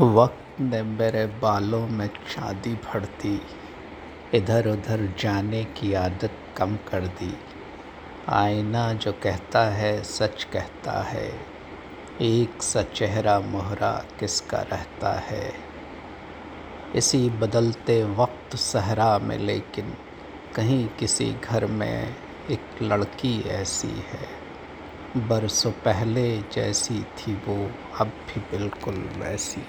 वक्त ने मेरे बालों में चांदी भर दी। इधर उधर जाने की आदत कम कर दी। आईना जो कहता है, सच कहता है। एक सा चेहरा मोहरा किसका रहता है। इसी बदलते वक्त सहरा में, लेकिन कहीं किसी घर में एक लड़की ऐसी है। बरसों पहले जैसी थी वो अब भी बिल्कुल वैसी